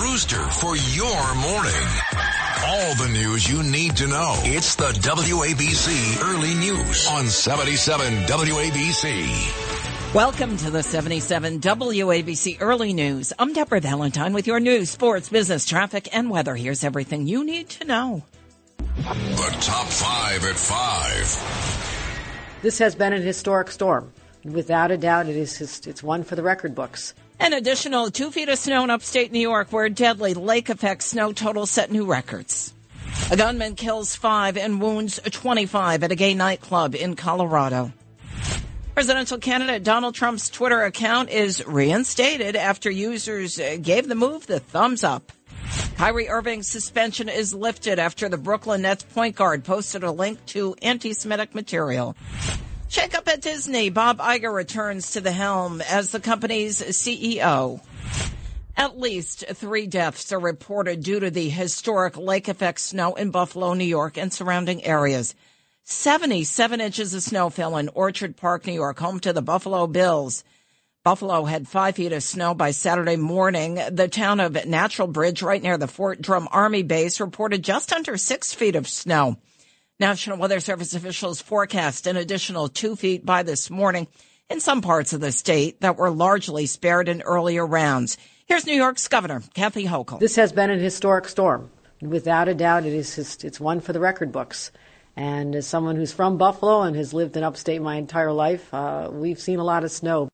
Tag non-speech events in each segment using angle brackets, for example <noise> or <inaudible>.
rooster for your morning. All the news you need to know. It's the WABC Early News on 77 WABC. Welcome to the 77 WABC Early News. I'm Deborah Valentine with your news, sports, business, traffic, and weather. Here's everything you need to know. The top five at five. This has been an historic storm. Without a doubt, it is it's one for the record books. An additional two feet of snow in upstate New York, where deadly lake effect snow totals set new records. A gunman kills five and wounds 25 at a gay nightclub in Colorado. Presidential candidate Donald Trump's Twitter account is reinstated after users uh, gave the move the thumbs up. Kyrie Irving's suspension is lifted after the Brooklyn Nets point guard posted a link to anti-Semitic material. Shake up at Disney. Bob Iger returns to the helm as the company's CEO. At least three deaths are reported due to the historic lake effect snow in Buffalo, New York and surrounding areas. 77 inches of snow fell in Orchard Park, New York, home to the Buffalo Bills. Buffalo had five feet of snow by Saturday morning. The town of Natural Bridge, right near the Fort Drum Army base, reported just under six feet of snow. National Weather Service officials forecast an additional two feet by this morning in some parts of the state that were largely spared in earlier rounds. Here's New York's Governor Kathy Hochul. This has been an historic storm. Without a doubt, it is just, it's one for the record books. And as someone who's from Buffalo and has lived in upstate my entire life, uh, we've seen a lot of snow.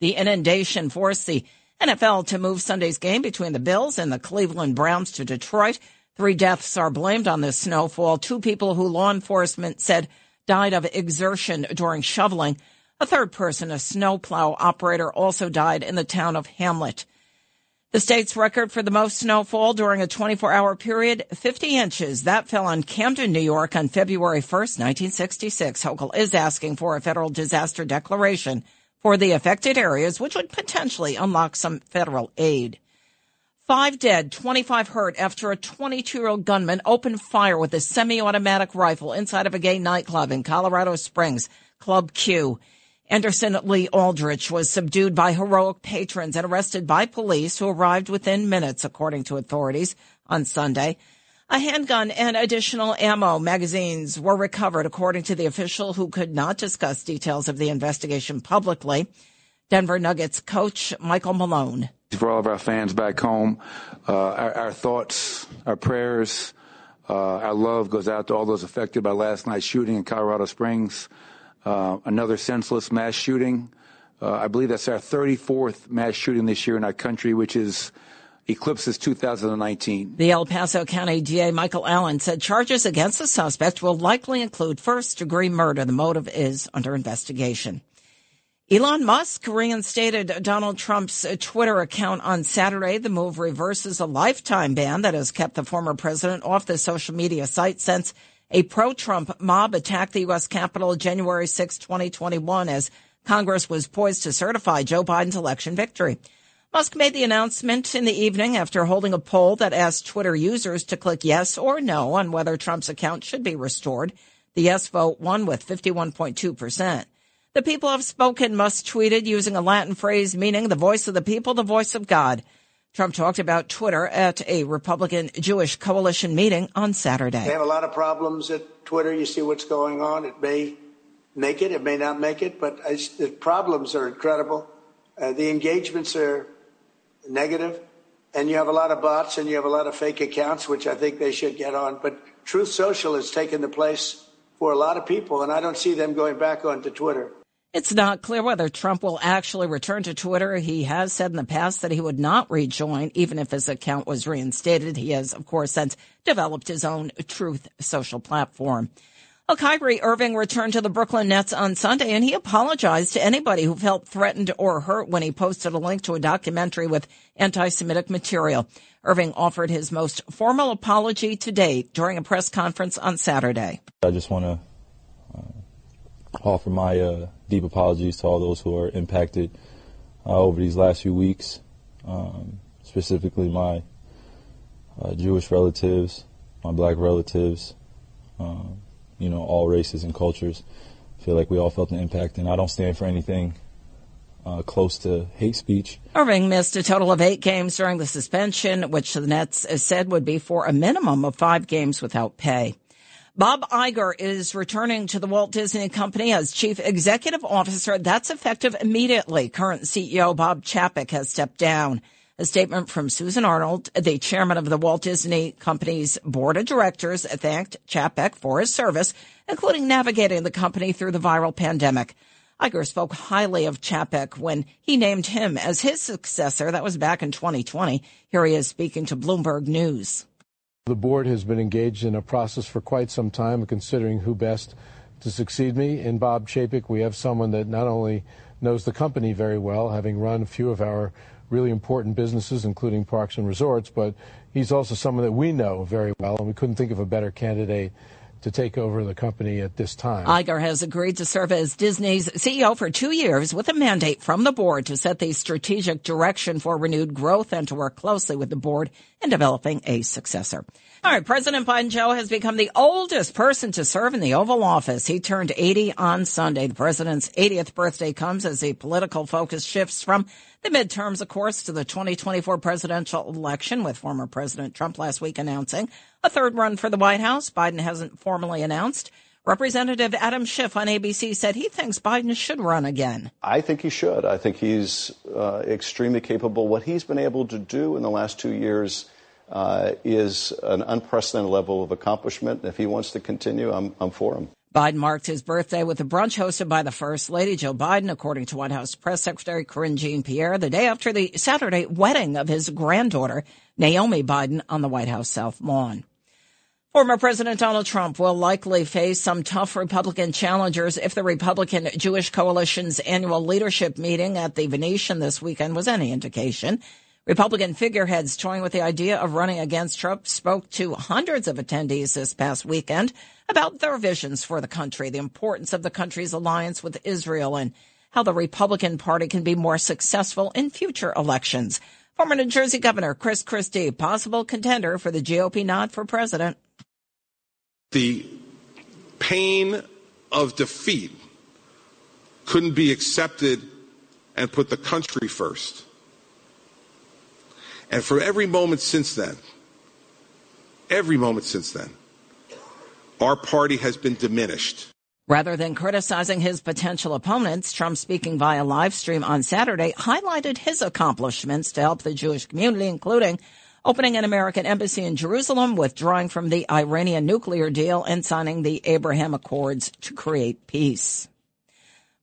The inundation forced the NFL to move Sunday's game between the Bills and the Cleveland Browns to Detroit. Three deaths are blamed on this snowfall. Two people who law enforcement said died of exertion during shoveling. A third person, a snowplow operator, also died in the town of Hamlet. The state's record for the most snowfall during a 24 hour period, 50 inches. That fell on Camden, New York on February 1st, 1966. Hochul is asking for a federal disaster declaration for the affected areas, which would potentially unlock some federal aid. Five dead, 25 hurt after a 22 year old gunman opened fire with a semi automatic rifle inside of a gay nightclub in Colorado Springs, Club Q. Anderson Lee Aldrich was subdued by heroic patrons and arrested by police who arrived within minutes, according to authorities on Sunday. A handgun and additional ammo magazines were recovered, according to the official who could not discuss details of the investigation publicly. Denver Nuggets coach Michael Malone. For all of our fans back home, uh, our, our, thoughts, our prayers, uh, our love goes out to all those affected by last night's shooting in Colorado Springs. Uh, another senseless mass shooting. Uh, I believe that's our 34th mass shooting this year in our country, which is eclipses 2019. The El Paso County DA Michael Allen said charges against the suspect will likely include first degree murder. The motive is under investigation. Elon Musk reinstated Donald Trump's Twitter account on Saturday. The move reverses a lifetime ban that has kept the former president off the social media site since a pro-Trump mob attacked the U.S. Capitol January 6, 2021 as Congress was poised to certify Joe Biden's election victory. Musk made the announcement in the evening after holding a poll that asked Twitter users to click yes or no on whether Trump's account should be restored. The yes vote won with 51.2 percent. The people have spoken, Musk tweeted using a Latin phrase meaning the voice of the people, the voice of God. Trump talked about Twitter at a Republican Jewish coalition meeting on Saturday. They have a lot of problems at Twitter. You see what's going on. It may make it, it may not make it, but the problems are incredible. Uh, the engagements are negative, and you have a lot of bots and you have a lot of fake accounts, which I think they should get on. But Truth Social has taken the place for a lot of people, and I don't see them going back onto Twitter. It's not clear whether Trump will actually return to Twitter. He has said in the past that he would not rejoin, even if his account was reinstated. He has, of course, since developed his own Truth social platform. Well, Kyrie Irving returned to the Brooklyn Nets on Sunday and he apologized to anybody who felt threatened or hurt when he posted a link to a documentary with anti-Semitic material. Irving offered his most formal apology to date during a press conference on Saturday. I just want to offer my uh, deep apologies to all those who are impacted uh, over these last few weeks, um, specifically my uh, Jewish relatives, my black relatives, um, you know, all races and cultures. I feel like we all felt the impact, and I don't stand for anything uh, close to hate speech. Irving missed a total of eight games during the suspension, which the Nets said would be for a minimum of five games without pay. Bob Iger is returning to the Walt Disney Company as chief executive officer. That's effective immediately. Current CEO Bob Chapek has stepped down. A statement from Susan Arnold, the chairman of the Walt Disney Company's board of directors, thanked Chapek for his service, including navigating the company through the viral pandemic. Iger spoke highly of Chapek when he named him as his successor. That was back in 2020. Here he is speaking to Bloomberg News. The board has been engaged in a process for quite some time, considering who best to succeed me. In Bob Chapek, we have someone that not only knows the company very well, having run a few of our really important businesses, including parks and resorts, but he's also someone that we know very well, and we couldn't think of a better candidate to take over the company at this time. Iger has agreed to serve as Disney's CEO for two years with a mandate from the board to set the strategic direction for renewed growth and to work closely with the board in developing a successor. All right, President Biden Joe has become the oldest person to serve in the Oval Office. He turned 80 on Sunday. The president's 80th birthday comes as the political focus shifts from the midterms, of course, to the 2024 presidential election, with former President Trump last week announcing a third run for the White House. Biden hasn't formally announced. Representative Adam Schiff on ABC said he thinks Biden should run again. I think he should. I think he's uh, extremely capable. What he's been able to do in the last two years uh, is an unprecedented level of accomplishment. If he wants to continue, I'm, I'm for him. Biden marked his birthday with a brunch hosted by the First Lady, Jill Biden, according to White House Press Secretary Karine Jean-Pierre, the day after the Saturday wedding of his granddaughter, Naomi Biden, on the White House South Lawn. Former President Donald Trump will likely face some tough Republican challengers if the Republican Jewish Coalition's annual leadership meeting at the Venetian this weekend was any indication. Republican figureheads toying with the idea of running against Trump spoke to hundreds of attendees this past weekend about their visions for the country, the importance of the country's alliance with Israel, and how the Republican Party can be more successful in future elections. Former New Jersey Governor Chris Christie, possible contender for the GOP nod for president. The pain of defeat couldn't be accepted and put the country first. And for every moment since then, every moment since then, our party has been diminished. Rather than criticizing his potential opponents, Trump speaking via live stream on Saturday highlighted his accomplishments to help the Jewish community, including opening an American embassy in Jerusalem, withdrawing from the Iranian nuclear deal, and signing the Abraham Accords to create peace.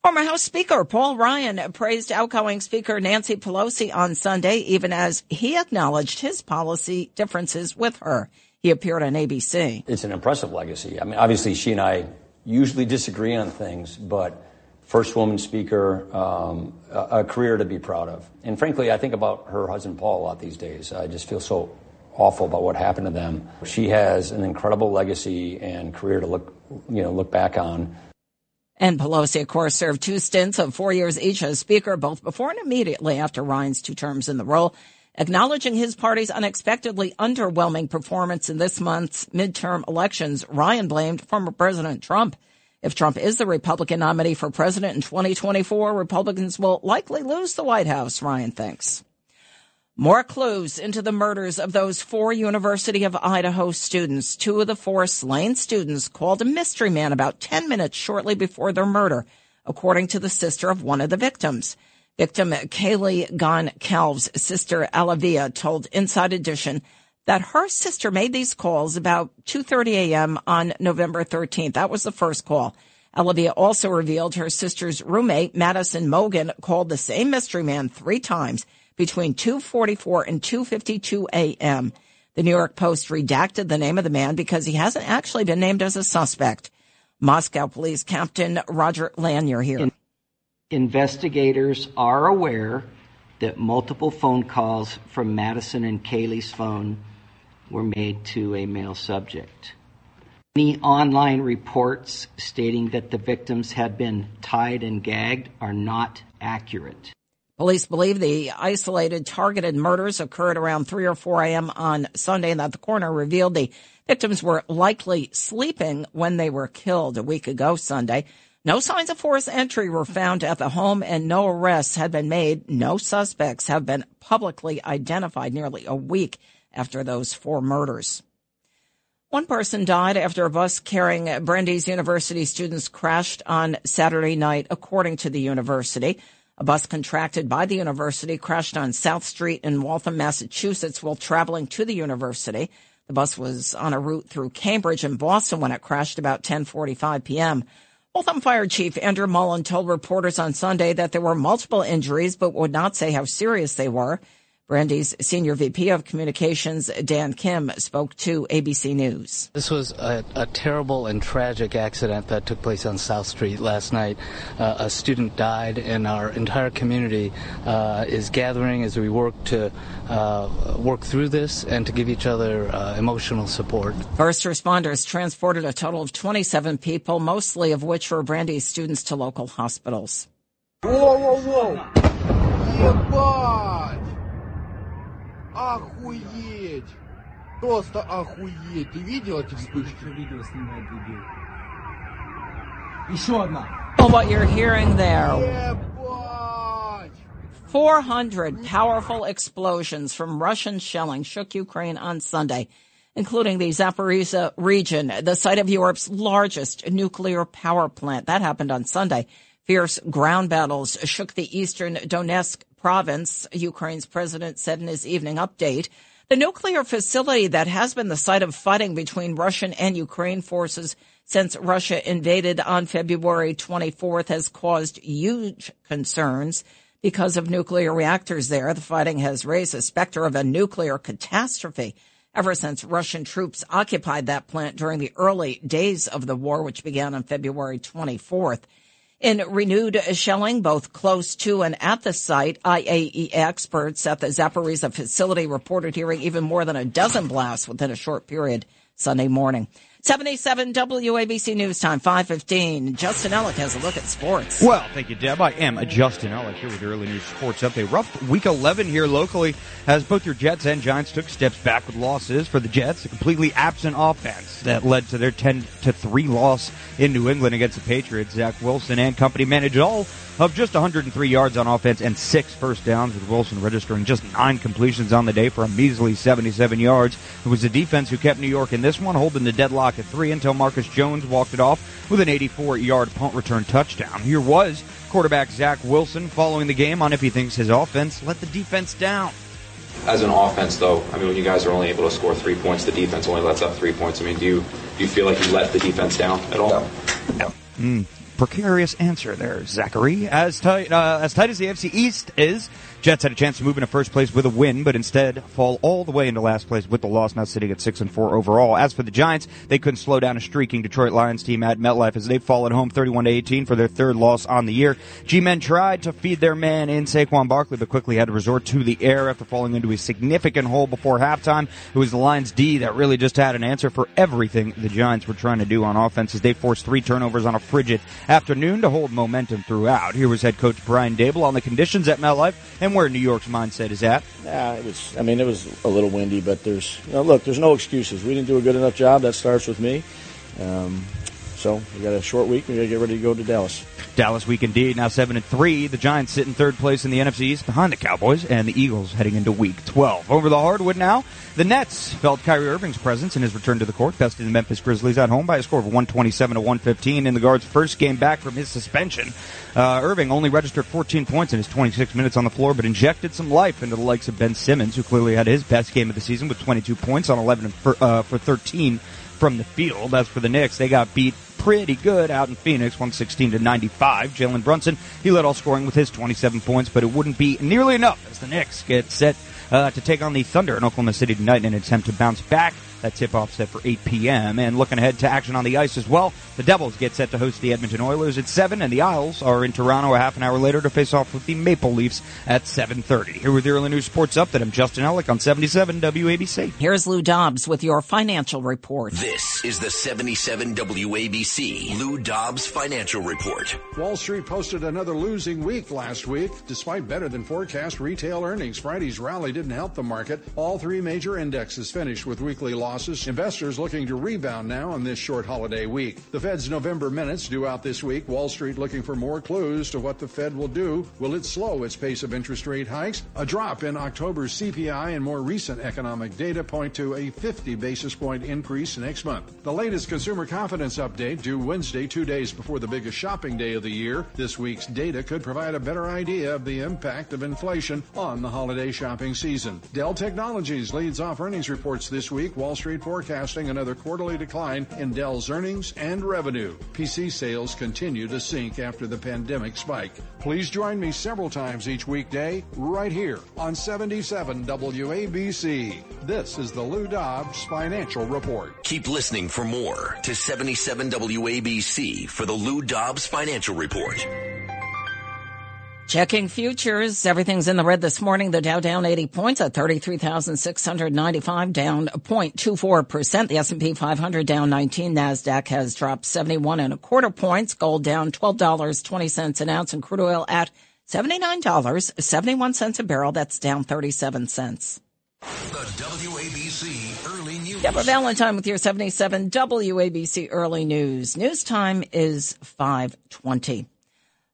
Former House Speaker Paul Ryan praised outgoing Speaker Nancy Pelosi on Sunday, even as he acknowledged his policy differences with her. He appeared on ABC. It's an impressive legacy. I mean, obviously, she and I usually disagree on things, but first woman speaker, um, a, a, career to be proud of. And frankly, I think about her husband Paul a lot these days. I just feel so awful about what happened to them. She has an incredible legacy and career to look, you know, look back on. And Pelosi, of course, served two stints of four years each as Speaker, both before and immediately after Ryan's two terms in the role. Acknowledging his party's unexpectedly underwhelming performance in this month's midterm elections, Ryan blamed former President Trump. If Trump is the Republican nominee for president in 2024, Republicans will likely lose the White House, Ryan thinks. More clues into the murders of those four University of Idaho students. Two of the four slain students called a mystery man about 10 minutes shortly before their murder, according to the sister of one of the victims. Victim Kaylee Goncalves' sister Alivea told Inside Edition that her sister made these calls about 2.30 a.m. on November 13th. That was the first call. Alivea also revealed her sister's roommate, Madison Mogen, called the same mystery man three times – between 2:44 and 2:52 a.m. The New York Post redacted the name of the man because he hasn't actually been named as a suspect. Moscow Police Captain Roger Lanier here. In- investigators are aware that multiple phone calls from Madison and Kaylee's phone were made to a male subject. Any online reports stating that the victims had been tied and gagged are not accurate. Police believe the isolated targeted murders occurred around 3 or 4 a.m. on Sunday and that the coroner revealed the victims were likely sleeping when they were killed a week ago Sunday. No signs of forced entry were found at the home and no arrests had been made. No suspects have been publicly identified nearly a week after those four murders. One person died after a bus carrying Brandeis University students crashed on Saturday night, according to the university. A bus contracted by the university crashed on South Street in Waltham, Massachusetts while traveling to the university. The bus was on a route through Cambridge and Boston when it crashed about 10:45 p.m. Waltham Fire Chief Andrew Mullen told reporters on Sunday that there were multiple injuries but would not say how serious they were. Brandeis Senior VP of Communications, Dan Kim, spoke to ABC News. This was a, a terrible and tragic accident that took place on South Street last night. Uh, a student died, and our entire community uh, is gathering as we work to uh, work through this and to give each other uh, emotional support. First responders transported a total of 27 people, mostly of which were Brandeis students, to local hospitals. Whoa, whoa, whoa! Охуеть! Просто охуеть! Ты видел эти вспышки? видео снимает видео. Еще одна. Well, what you're hearing there. 400 powerful explosions from Russian shelling shook Ukraine on Sunday, including the Zaporizhia region, the site of Europe's largest nuclear power plant. That happened on Sunday. Fierce ground battles shook the eastern Donetsk province, Ukraine's president said in his evening update. The nuclear facility that has been the site of fighting between Russian and Ukraine forces since Russia invaded on February 24th has caused huge concerns because of nuclear reactors there. The fighting has raised the specter of a nuclear catastrophe ever since Russian troops occupied that plant during the early days of the war, which began on February 24th. In renewed shelling, both close to and at the site, IAE experts at the Zaporizhia facility reported hearing even more than a dozen blasts within a short period Sunday morning. 77 WABC News Time, 515. Justin Ellick has a look at sports. Well, thank you, Deb. I am Justin Ellick here with your early news sports update. Rough week 11 here locally as both your Jets and Giants took steps back with losses. For the Jets, a completely absent offense that led to their 10 to 3 loss in New England against the Patriots. Zach Wilson and company managed all of just 103 yards on offense and six first downs, with Wilson registering just nine completions on the day for a measly 77 yards. It was the defense who kept New York in this one, holding the deadlock at three until Marcus Jones walked it off with an 84 yard punt return touchdown. Here was quarterback Zach Wilson following the game on if he thinks his offense let the defense down. As an offense, though, I mean, when you guys are only able to score three points, the defense only lets up three points. I mean, do you do you feel like you let the defense down at all? No. no. Mm precarious answer there, Zachary. As tight, uh, as tight as the AFC East is, Jets had a chance to move into first place with a win, but instead fall all the way into last place with the loss, now sitting at six and four overall. As for the Giants, they couldn't slow down a streaking Detroit Lions team at MetLife as they fall at home 31 to 18 for their third loss on the year. G-men tried to feed their man in Saquon Barkley, but quickly had to resort to the air after falling into a significant hole before halftime. It was the Lions D that really just had an answer for everything the Giants were trying to do on offense as they forced three turnovers on a frigid afternoon to hold momentum throughout. Here was head coach Brian Daboll on the conditions at MetLife and where New York's mindset is at. Yeah, it was. I mean, it was a little windy, but there's you know, look, there's no excuses. We didn't do a good enough job. That starts with me. Um, so we got a short week. We got to get ready to go to Dallas. Dallas week indeed. Now seven and three. The Giants sit in third place in the NFC East behind the Cowboys and the Eagles heading into week twelve. Over the hardwood now. The Nets felt Kyrie Irving's presence in his return to the court, besting the Memphis Grizzlies at home by a score of 127 to 115 in the guard's first game back from his suspension. Uh, Irving only registered 14 points in his 26 minutes on the floor, but injected some life into the likes of Ben Simmons, who clearly had his best game of the season with 22 points on 11 for, uh, for 13 from the field. As for the Knicks, they got beat pretty good out in Phoenix, 116 to 95. Jalen Brunson, he led all scoring with his 27 points, but it wouldn't be nearly enough as the Knicks get set uh, to take on the Thunder in Oklahoma City tonight in an attempt to bounce back that tip off set for 8 p.m. And looking ahead to action on the ice as well, the Devils get set to host the Edmonton Oilers at 7, and the Isles are in Toronto a half an hour later to face off with the Maple Leafs at 7.30. Here with your early news sports update, I'm Justin Ellick on 77 WABC. Here's Lou Dobbs with your financial report. This is the 77 WABC Lou Dobbs Financial Report. Wall Street posted another losing week last week. Despite better than forecast retail earnings, Friday's rally did didn't help the market. All three major indexes finished with weekly losses. Investors looking to rebound now on this short holiday week. The Fed's November minutes due out this week. Wall Street looking for more clues to what the Fed will do. Will it slow its pace of interest rate hikes? A drop in October's CPI and more recent economic data point to a 50 basis point increase next month. The latest consumer confidence update due Wednesday, two days before the biggest shopping day of the year. This week's data could provide a better idea of the impact of inflation on the holiday shopping season. Dell Technologies leads off earnings reports this week. Wall Street forecasting another quarterly decline in Dell's earnings and revenue. PC sales continue to sink after the pandemic spike. Please join me several times each weekday right here on 77 WABC. This is the Lou Dobbs Financial Report. Keep listening for more to 77 WABC for the Lou Dobbs Financial Report. Checking futures, everything's in the red this morning. The Dow down 80 points at 33,695, down 0.24%. The S&P 500 down 19. NASDAQ has dropped 71 and a quarter points. Gold down $12.20 an ounce and crude oil at $79.71 a barrel. That's down 37 cents. The WABC Early News. Deborah Valentine with your 77 WABC Early News. News time is 520.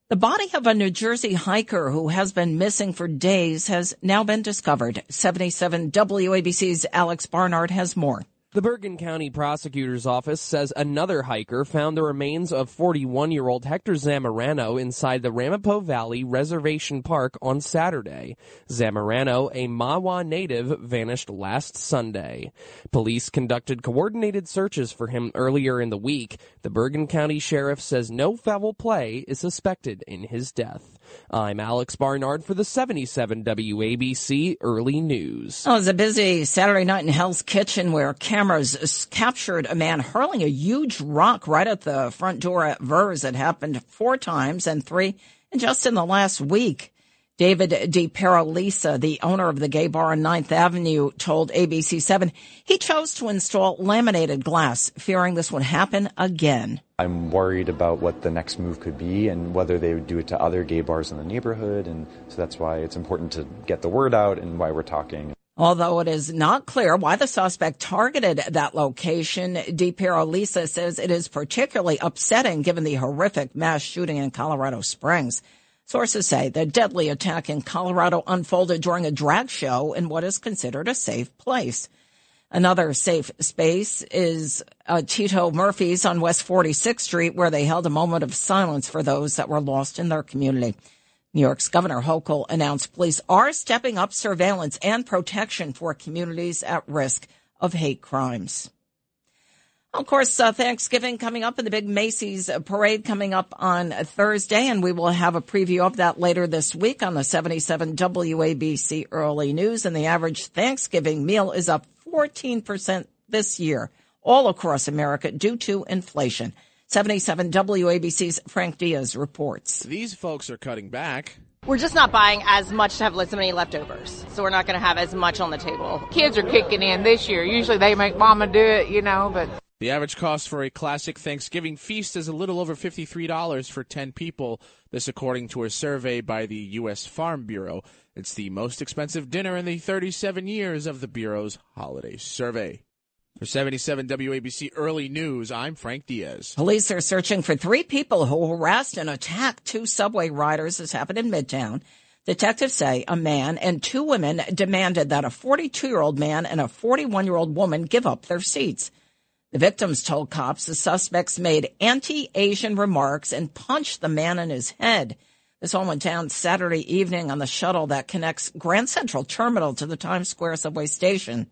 The body of a New Jersey hiker who has been missing for days has now been discovered. 77 WABC's Alex Barnard has more. The Bergen County Prosecutor's Office says another hiker found the remains of 41 year old Hector Zamorano inside the Ramapo Valley Reservation Park on Saturday. Zamorano, a Mahwah native, vanished last Sunday. Police conducted coordinated searches for him earlier in the week. The Bergen County Sheriff says no foul play is suspected in his death. I'm Alex Barnard for the 77 WABC Early News. Oh, it was a busy Saturday night in Hell's Kitchen where cameras captured a man hurling a huge rock right at the front door at Vers. It happened four times and three just in the last week. David DiPerolisa, the owner of the gay bar on 9th Avenue, told ABC7 he chose to install laminated glass, fearing this would happen again. I'm worried about what the next move could be and whether they would do it to other gay bars in the neighborhood. And so that's why it's important to get the word out and why we're talking. Although it is not clear why the suspect targeted that location, DiPerolisa says it is particularly upsetting given the horrific mass shooting in Colorado Springs. Sources say the deadly attack in Colorado unfolded during a drag show in what is considered a safe place. Another safe space is uh, Tito Murphy's on West 46th Street, where they held a moment of silence for those that were lost in their community. New York's Governor Hochul announced police are stepping up surveillance and protection for communities at risk of hate crimes. Of course, uh, Thanksgiving coming up and the big Macy's parade coming up on Thursday, and we will have a preview of that later this week on the 77 WABC Early News. And the average Thanksgiving meal is up 14% this year all across America due to inflation. 77 WABC's Frank Diaz reports. These folks are cutting back. We're just not buying as much to have so many leftovers. So we're not going to have as much on the table. Kids are kicking in this year. Usually they make mama do it, you know, but the average cost for a classic Thanksgiving feast is a little over $53 for 10 people. This according to a survey by the U.S. Farm Bureau. It's the most expensive dinner in the 37 years of the Bureau's holiday survey. For 77 WABC Early News, I'm Frank Diaz. Police are searching for three people who harassed and attacked two subway riders. This happened in Midtown. Detectives say a man and two women demanded that a 42 year old man and a 41 year old woman give up their seats. The victims told cops the suspects made anti-Asian remarks and punched the man in his head. This all went down Saturday evening on the shuttle that connects Grand Central Terminal to the Times Square subway station.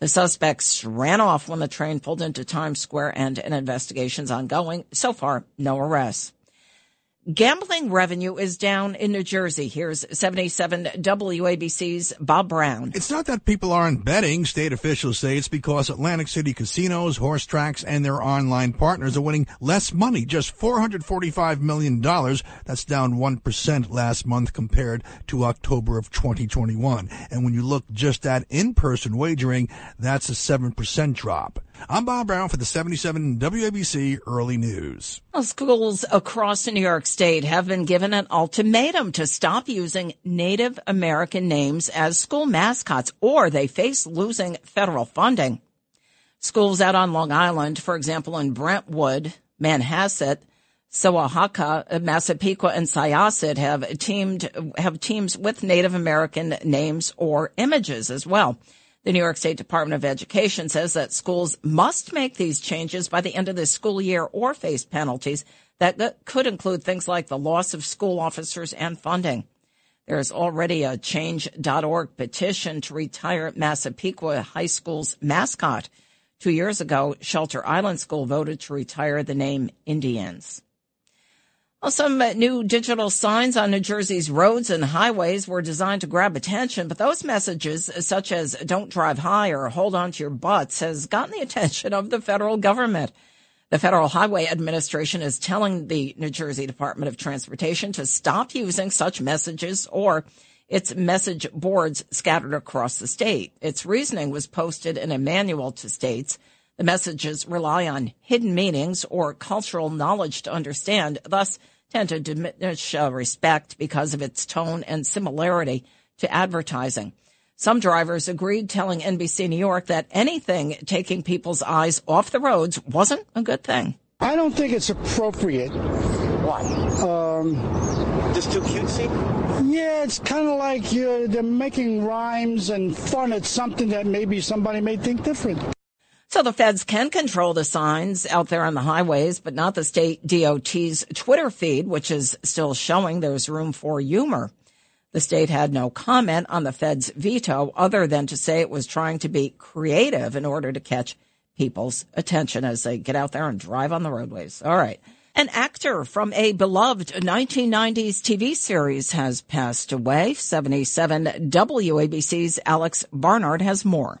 The suspects ran off when the train pulled into Times Square and an investigation's ongoing. So far, no arrests. Gambling revenue is down in New Jersey. Here's 77 WABC's Bob Brown. It's not that people aren't betting. State officials say it's because Atlantic City casinos, horse tracks, and their online partners are winning less money, just $445 million. That's down 1% last month compared to October of 2021. And when you look just at in-person wagering, that's a 7% drop. I'm Bob Brown for the 77 WABC Early News. Schools across New York State have been given an ultimatum to stop using Native American names as school mascots or they face losing federal funding. Schools out on Long Island, for example, in Brentwood, Manhasset, Sewanhaka, Massapequa, and Syosset have teamed, have teams with Native American names or images as well. The New York State Department of Education says that schools must make these changes by the end of the school year or face penalties that could include things like the loss of school officers and funding. There is already a change.org petition to retire Massapequa High School's mascot. Two years ago, Shelter Island School voted to retire the name Indians. Well, some uh, new digital signs on New Jersey's roads and highways were designed to grab attention, but those messages, uh, such as don't drive high or hold on to your butts, has gotten the <laughs> attention of the federal government. The Federal Highway Administration is telling the New Jersey Department of Transportation to stop using such messages or its message boards scattered across the state. Its reasoning was posted in a manual to states. The messages rely on hidden meanings or cultural knowledge to understand, thus tend to diminish uh, respect because of its tone and similarity to advertising. Some drivers agreed telling NBC New York that anything taking people's eyes off the roads wasn't a good thing. I don't think it's appropriate. Why? Um, Just too cutesy? Yeah, it's kind of like uh, they're making rhymes and fun at something that maybe somebody may think different. So the feds can control the signs out there on the highways, but not the state DOT's Twitter feed, which is still showing there's room for humor. The state had no comment on the fed's veto other than to say it was trying to be creative in order to catch people's attention as they get out there and drive on the roadways. All right. An actor from a beloved 1990s TV series has passed away. 77 WABC's Alex Barnard has more.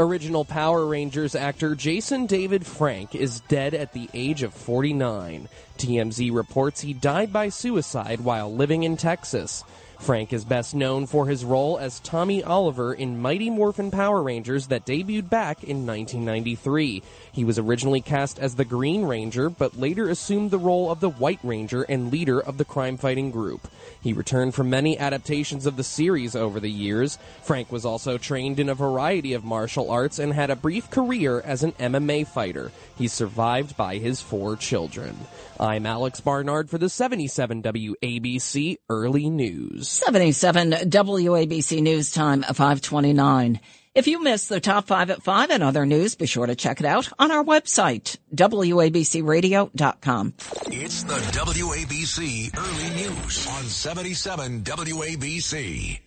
Original Power Rangers actor Jason David Frank is dead at the age of 49. TMZ reports he died by suicide while living in Texas. Frank is best known for his role as Tommy Oliver in Mighty Morphin Power Rangers that debuted back in 1993. He was originally cast as the Green Ranger, but later assumed the role of the White Ranger and leader of the crime fighting group. He returned for many adaptations of the series over the years. Frank was also trained in a variety of martial arts and had a brief career as an MMA fighter. He's survived by his four children. I'm Alex Barnard for the 77 WABC Early News. 77 WABC News Time 529. If you missed the top five at five and other news, be sure to check it out on our website, WABCRadio.com. It's the WABC Early News on 77 WABC.